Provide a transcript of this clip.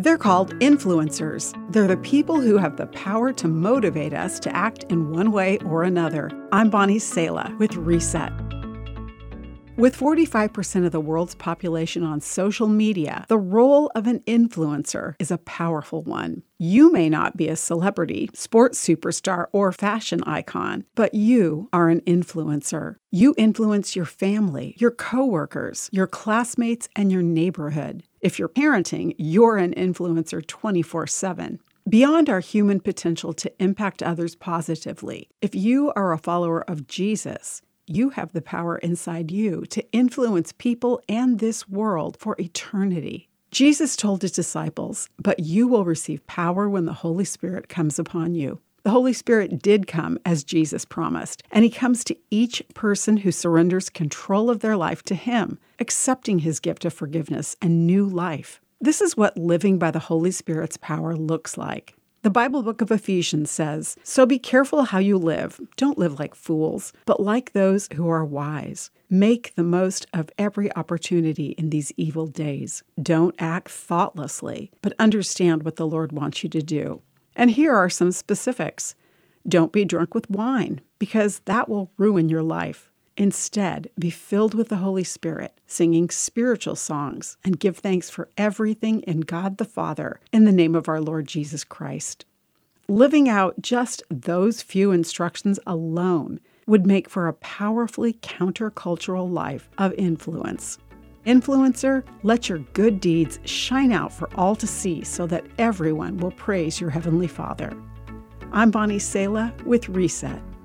They're called influencers. They're the people who have the power to motivate us to act in one way or another. I'm Bonnie Sala with Reset. With 45% of the world's population on social media, the role of an influencer is a powerful one. You may not be a celebrity, sports superstar, or fashion icon, but you are an influencer. You influence your family, your coworkers, your classmates, and your neighborhood. If you're parenting, you're an influencer 24 7. Beyond our human potential to impact others positively, if you are a follower of Jesus, you have the power inside you to influence people and this world for eternity. Jesus told his disciples, But you will receive power when the Holy Spirit comes upon you. The Holy Spirit did come as Jesus promised, and He comes to each person who surrenders control of their life to Him, accepting His gift of forgiveness and new life. This is what living by the Holy Spirit's power looks like. The Bible book of Ephesians says, So be careful how you live. Don't live like fools, but like those who are wise. Make the most of every opportunity in these evil days. Don't act thoughtlessly, but understand what the Lord wants you to do. And here are some specifics. Don't be drunk with wine, because that will ruin your life. Instead, be filled with the Holy Spirit, singing spiritual songs, and give thanks for everything in God the Father in the name of our Lord Jesus Christ. Living out just those few instructions alone would make for a powerfully countercultural life of influence. Influencer, let your good deeds shine out for all to see so that everyone will praise your Heavenly Father. I'm Bonnie Sala with Reset.